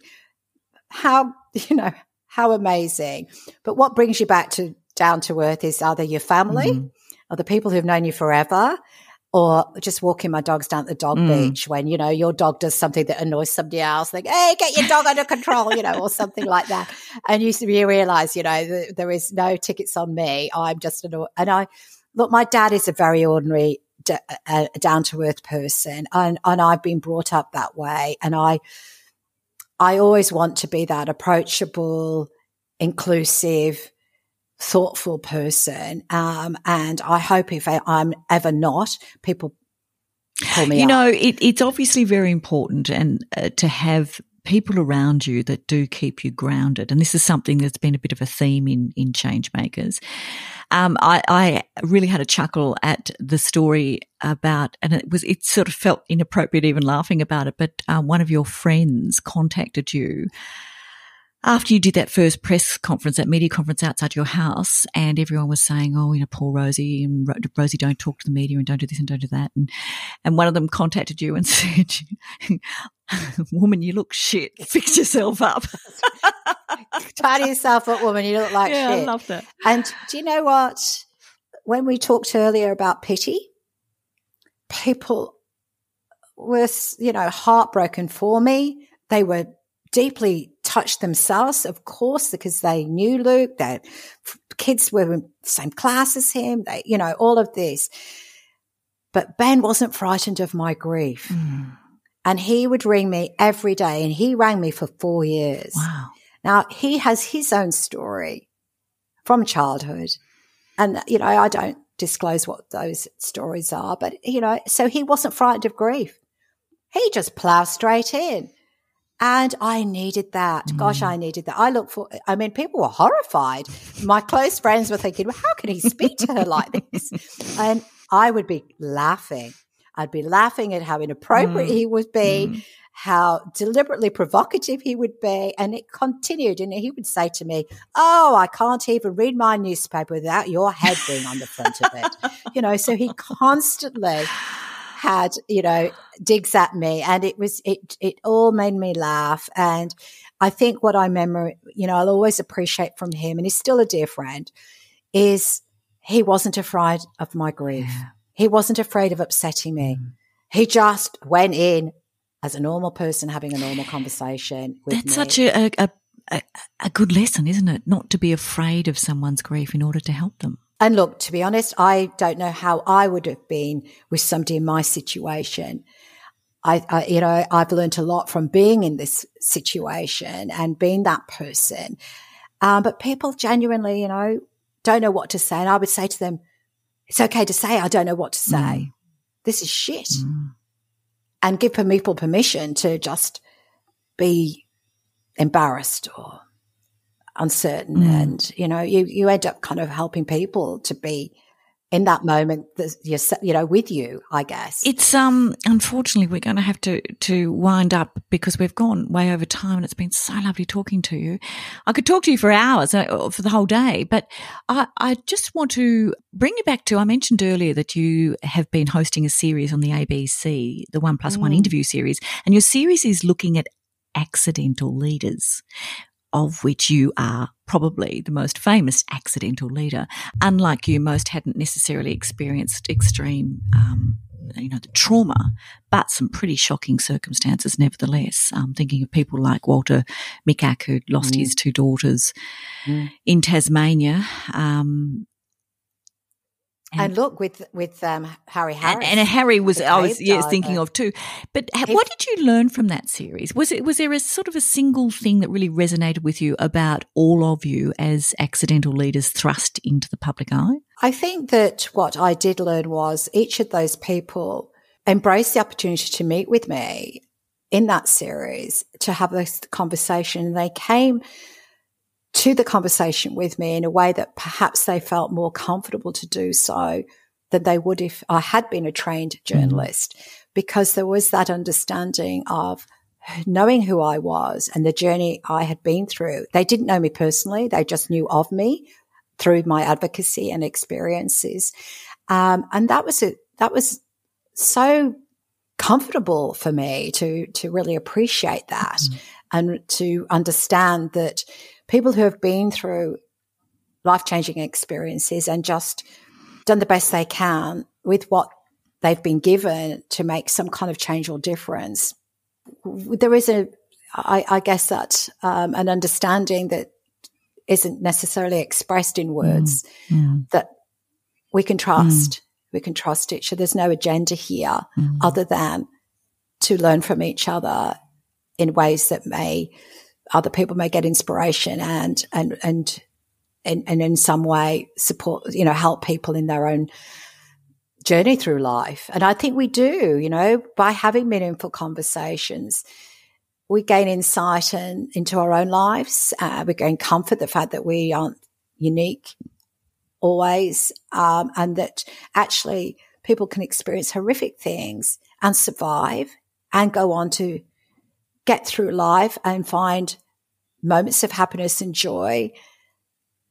how, you know, how amazing. But what brings you back to down to earth is either your family mm-hmm. or the people who've known you forever or just walking my dogs down the dog mm. beach when, you know, your dog does something that annoys somebody else, like, hey, get your dog under control, you know, or something like that. And you, you realize, you know, there is no tickets on me. I'm just an, and I, look, my dad is a very ordinary, uh, down to earth person and, and I've been brought up that way. And I, I always want to be that approachable, inclusive, thoughtful person. Um, and I hope if I, am ever not, people pull me You up. know, it, it's obviously very important and uh, to have people around you that do keep you grounded. And this is something that's been a bit of a theme in, in Changemakers. Um, I, I, really had a chuckle at the story about, and it was, it sort of felt inappropriate even laughing about it, but um, one of your friends contacted you after you did that first press conference, that media conference outside your house, and everyone was saying, "Oh, you know, poor Rosie and Rosie, don't talk to the media and don't do this and don't do that," and and one of them contacted you and said, "Woman, you look shit. Fix yourself up. Tidy yourself up, woman. You look like yeah, shit." I love that. And do you know what? When we talked earlier about pity, people were, you know, heartbroken for me. They were deeply touched themselves, of course, because they knew Luke, their kids were in the same class as him, they, you know, all of this. But Ben wasn't frightened of my grief. Mm. And he would ring me every day, and he rang me for four years. Wow. Now, he has his own story from childhood. And, you know, I don't disclose what those stories are, but, you know, so he wasn't frightened of grief. He just ploughed straight in. And I needed that. Mm. Gosh, I needed that. I look for, I mean, people were horrified. My close friends were thinking, well, how can he speak to her like this? And I would be laughing. I'd be laughing at how inappropriate mm. he would be, mm. how deliberately provocative he would be. And it continued. And he would say to me, Oh, I can't even read my newspaper without your head being on the front of it. you know, so he constantly had, you know, digs at me and it was, it, it all made me laugh. And I think what I remember, you know, I'll always appreciate from him, and he's still a dear friend, is he wasn't afraid of my grief. Yeah. He wasn't afraid of upsetting me. Mm. He just went in as a normal person having a normal conversation with That's me. such a, a, a, a good lesson, isn't it? Not to be afraid of someone's grief in order to help them. And look, to be honest, I don't know how I would have been with somebody in my situation. I, I, you know, I've learned a lot from being in this situation and being that person. Um, but people genuinely, you know, don't know what to say. And I would say to them, it's okay to say, I don't know what to say. Mm. This is shit. Mm. And give people permission to just be embarrassed or uncertain mm. and you know you you end up kind of helping people to be in that moment that you're you know with you i guess it's um unfortunately we're going to have to to wind up because we've gone way over time and it's been so lovely talking to you i could talk to you for hours uh, for the whole day but i i just want to bring you back to i mentioned earlier that you have been hosting a series on the abc the one plus one mm. interview series and your series is looking at accidental leaders of which you are probably the most famous accidental leader. Unlike you, most hadn't necessarily experienced extreme, um, you know, the trauma, but some pretty shocking circumstances nevertheless. Um, thinking of people like Walter Mikac, who lost mm. his two daughters mm. in Tasmania, um, and, and, look with with um, Harry Harris, and, and Harry was I was yes thinking of too. But what did you learn from that series? Was it was there a sort of a single thing that really resonated with you about all of you as accidental leaders thrust into the public eye? I think that what I did learn was each of those people embraced the opportunity to meet with me in that series to have this conversation. They came to the conversation with me in a way that perhaps they felt more comfortable to do so than they would if I had been a trained mm. journalist, mm. because there was that understanding of knowing who I was and the journey I had been through. They didn't know me personally. They just knew of me through my advocacy and experiences. Um, and that was, a, that was so comfortable for me to, to really appreciate that mm-hmm. and to understand that people who have been through life changing experiences and just done the best they can with what they've been given to make some kind of change or difference there is a, I, I guess that um, an understanding that isn't necessarily expressed in words mm. Mm. that we can trust. Mm. We can trust each other. There's no agenda here mm. other than to learn from each other in ways that may other people may get inspiration and and and and, and in some way support you know help people in their own journey through life. And I think we do, you know, by having meaningful conversations, we gain insight and into our own lives. Uh, we gain comfort, the fact that we aren't unique always, um, and that actually people can experience horrific things and survive and go on to get through life and find moments of happiness and joy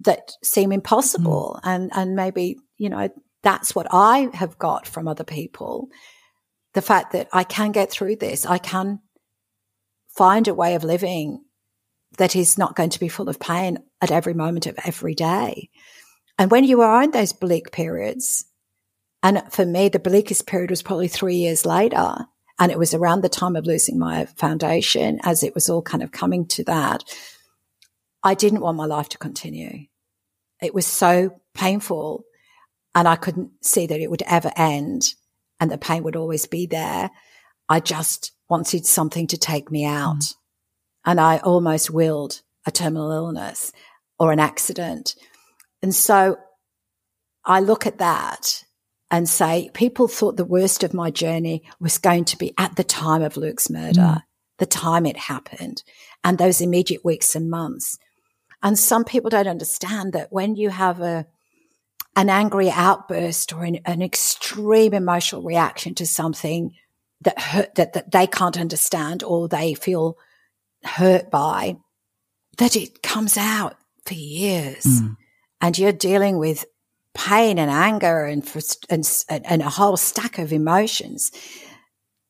that seem impossible mm. and and maybe you know that's what I have got from other people. The fact that I can get through this, I can find a way of living that is not going to be full of pain at every moment of every day. And when you are in those bleak periods, and for me, the bleakest period was probably three years later. And it was around the time of losing my foundation as it was all kind of coming to that. I didn't want my life to continue. It was so painful and I couldn't see that it would ever end and the pain would always be there. I just wanted something to take me out. Mm. And I almost willed a terminal illness or an accident. And so I look at that and say, people thought the worst of my journey was going to be at the time of Luke's murder, mm. the time it happened, and those immediate weeks and months. And some people don't understand that when you have a an angry outburst or an, an extreme emotional reaction to something that hurt, that, that they can't understand or they feel hurt by, that it comes out for years. Mm. And you're dealing with pain and anger and, and, and a whole stack of emotions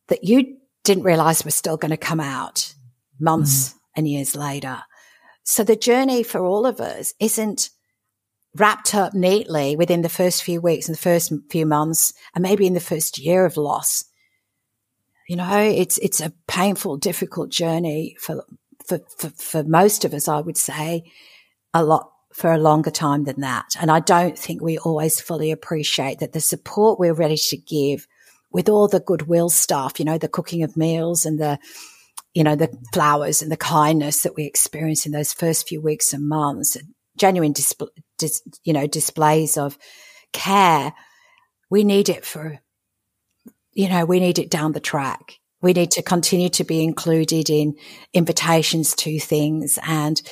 that you didn't realize were still going to come out months mm. and years later. So the journey for all of us isn't wrapped up neatly within the first few weeks and the first few months and maybe in the first year of loss. You know, it's, it's a painful, difficult journey for, for, for, for most of us, I would say a lot for a longer time than that. And I don't think we always fully appreciate that the support we're ready to give with all the goodwill stuff, you know, the cooking of meals and the, you know, the flowers and the kindness that we experience in those first few weeks and months, genuine display, dis, you know, displays of care. We need it for, you know, we need it down the track. We need to continue to be included in invitations to things and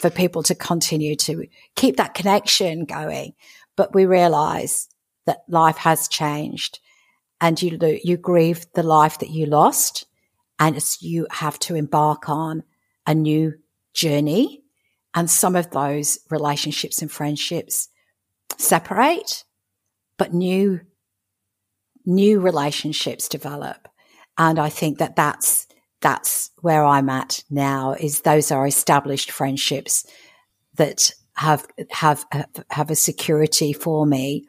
for people to continue to keep that connection going. But we realize that life has changed and you, you grieve the life that you lost and you have to embark on a new journey and some of those relationships and friendships separate, but new, new relationships develop. And I think that that's, that's where I'm at now is those are established friendships that have, have, have a security for me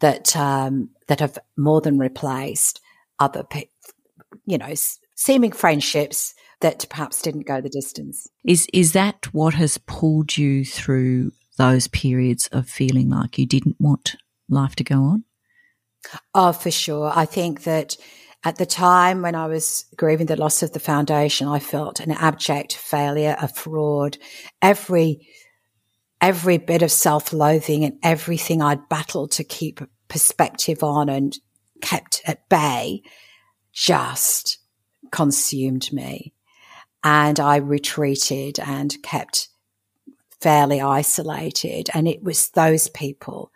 that, um, that have more than replaced other, you know, seeming friendships that perhaps didn't go the distance. Is is that what has pulled you through those periods of feeling like you didn't want life to go on? Oh, for sure. I think that at the time when I was grieving the loss of the foundation, I felt an abject failure, a fraud. Every every bit of self-loathing and everything I'd battled to keep perspective on and kept at bay just consumed me and I retreated and kept fairly isolated. And it was those people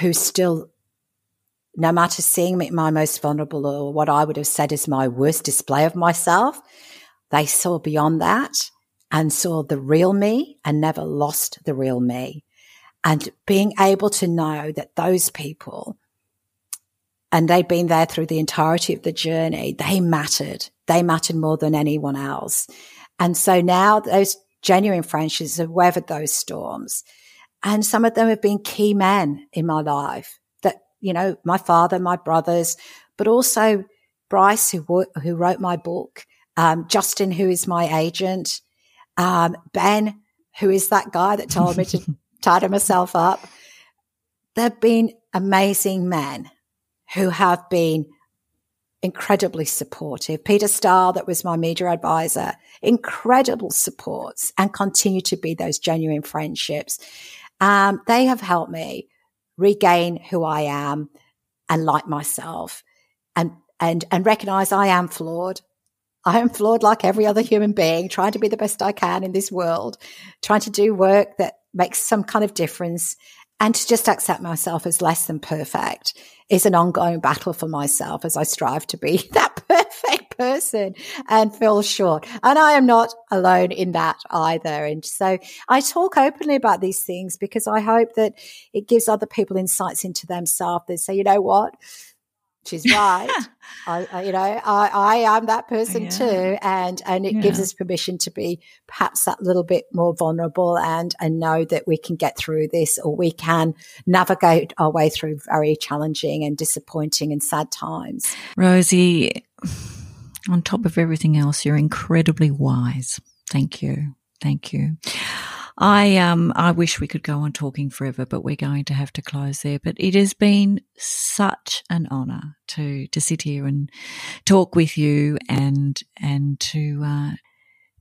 who still, no matter seeing me my most vulnerable or what I would have said is my worst display of myself, they saw beyond that and saw the real me and never lost the real me. And being able to know that those people, and they've been there through the entirety of the journey, they mattered. They mattered more than anyone else. And so now those genuine friendships have weathered those storms. And some of them have been key men in my life you know, my father, my brothers, but also Bryce, who, who wrote my book, um, Justin, who is my agent, um, Ben, who is that guy that told me to tidy myself up. They've been amazing men who have been incredibly supportive. Peter Stahl, that was my media advisor, incredible supports and continue to be those genuine friendships. Um, they have helped me regain who I am and like myself and, and, and recognize I am flawed. I am flawed like every other human being, trying to be the best I can in this world, trying to do work that makes some kind of difference and to just accept myself as less than perfect is an ongoing battle for myself as I strive to be that person and feel short. And I am not alone in that either. And so I talk openly about these things because I hope that it gives other people insights into themselves that say, you know what? she's right. I, I, you know, I, I am that person yeah. too, and and it yeah. gives us permission to be perhaps that little bit more vulnerable and and know that we can get through this, or we can navigate our way through very challenging and disappointing and sad times. Rosie, on top of everything else, you're incredibly wise. Thank you, thank you. I um I wish we could go on talking forever, but we're going to have to close there. But it has been such an honour to to sit here and talk with you and and to uh,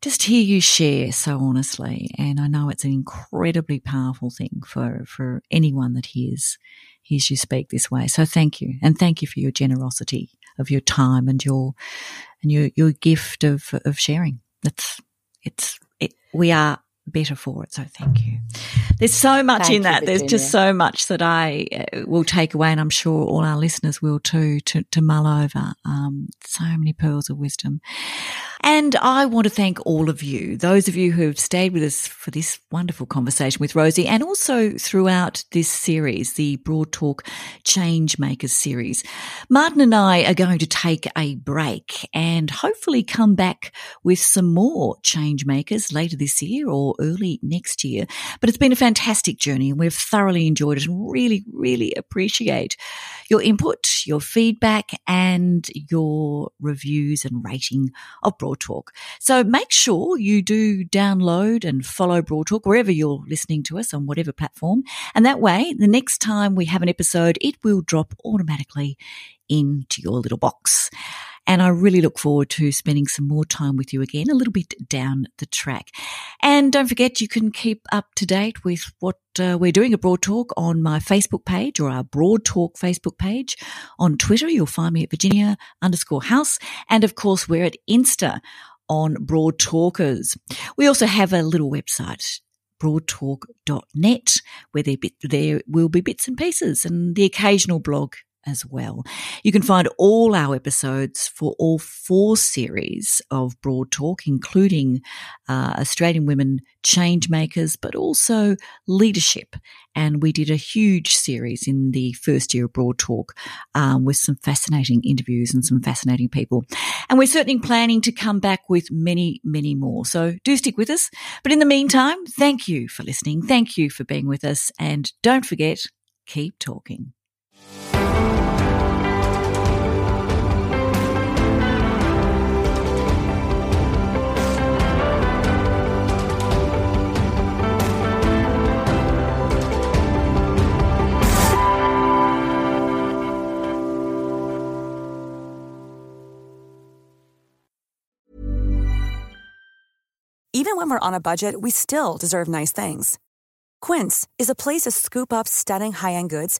just hear you share so honestly. And I know it's an incredibly powerful thing for for anyone that hears hears you speak this way. So thank you, and thank you for your generosity of your time and your and your your gift of of sharing. That's it's it, we are better for it. So thank you. There's so much thank in that. There's just so much that I uh, will take away, and I'm sure all our listeners will too, to, to mull over. Um, so many pearls of wisdom. And I want to thank all of you, those of you who have stayed with us for this wonderful conversation with Rosie and also throughout this series, the Broad Talk Change Makers series. Martin and I are going to take a break and hopefully come back with some more change makers later this year or early next year. But it's been a fantastic journey and we've thoroughly enjoyed it and really, really appreciate your input, your feedback and your reviews and rating of Broad Talk. So make sure you do download and follow Broad Talk wherever you're listening to us on whatever platform. And that way, the next time we have an episode, it will drop automatically into your little box. And I really look forward to spending some more time with you again, a little bit down the track. And don't forget, you can keep up to date with what uh, we're doing at Broad Talk on my Facebook page or our Broad Talk Facebook page. On Twitter, you'll find me at Virginia underscore house. And of course, we're at Insta on Broad Talkers. We also have a little website broadtalk.net where there will be bits and pieces and the occasional blog as well. You can find all our episodes for all four series of Broad Talk, including uh, Australian Women Change Makers, but also leadership. And we did a huge series in the first year of Broad Talk um, with some fascinating interviews and some fascinating people. And we're certainly planning to come back with many, many more. So do stick with us. But in the meantime, thank you for listening. Thank you for being with us. And don't forget, keep talking. Even when we're on a budget, we still deserve nice things. Quince is a place to scoop up stunning high end goods